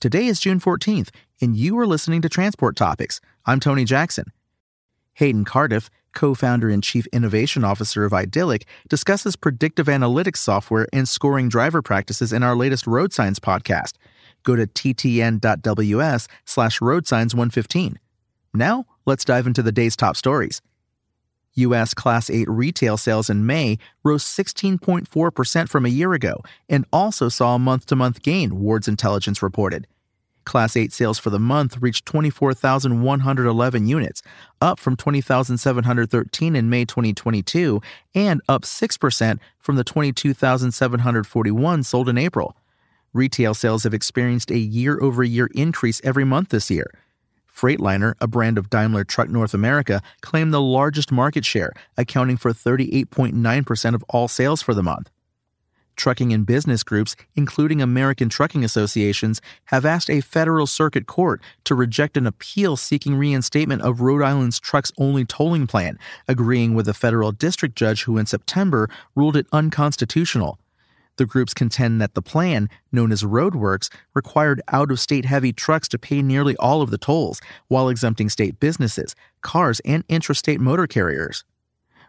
Today is June 14th, and you are listening to Transport Topics. I'm Tony Jackson. Hayden Cardiff, co founder and chief innovation officer of Idelic, discusses predictive analytics software and scoring driver practices in our latest Road Signs podcast. Go to ttn.ws slash roadsigns115. Now, let's dive into the day's top stories. U.S. Class 8 retail sales in May rose 16.4% from a year ago and also saw a month to month gain, Wards Intelligence reported. Class 8 sales for the month reached 24,111 units, up from 20,713 in May 2022 and up 6% from the 22,741 sold in April. Retail sales have experienced a year over year increase every month this year. Freightliner, a brand of Daimler Truck North America, claimed the largest market share, accounting for 38.9% of all sales for the month. Trucking and business groups, including American Trucking Associations, have asked a federal circuit court to reject an appeal seeking reinstatement of Rhode Island's trucks only tolling plan, agreeing with a federal district judge who in September ruled it unconstitutional. The groups contend that the plan, known as RhodeWorks, required out of state heavy trucks to pay nearly all of the tolls, while exempting state businesses, cars, and intrastate motor carriers.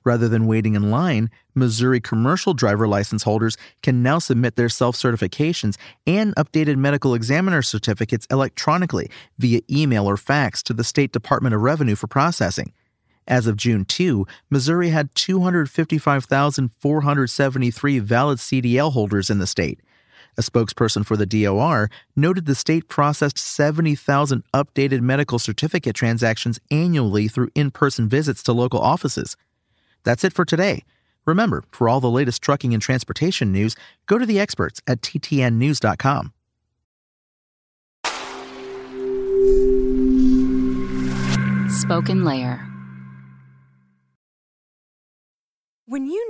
Rather than waiting in line, Missouri commercial driver license holders can now submit their self certifications and updated medical examiner certificates electronically via email or fax to the State Department of Revenue for processing. As of June 2, Missouri had 255,473 valid CDL holders in the state. A spokesperson for the DOR noted the state processed 70,000 updated medical certificate transactions annually through in person visits to local offices. That's it for today. Remember, for all the latest trucking and transportation news, go to the experts at ttnnews.com. Spoken Layer.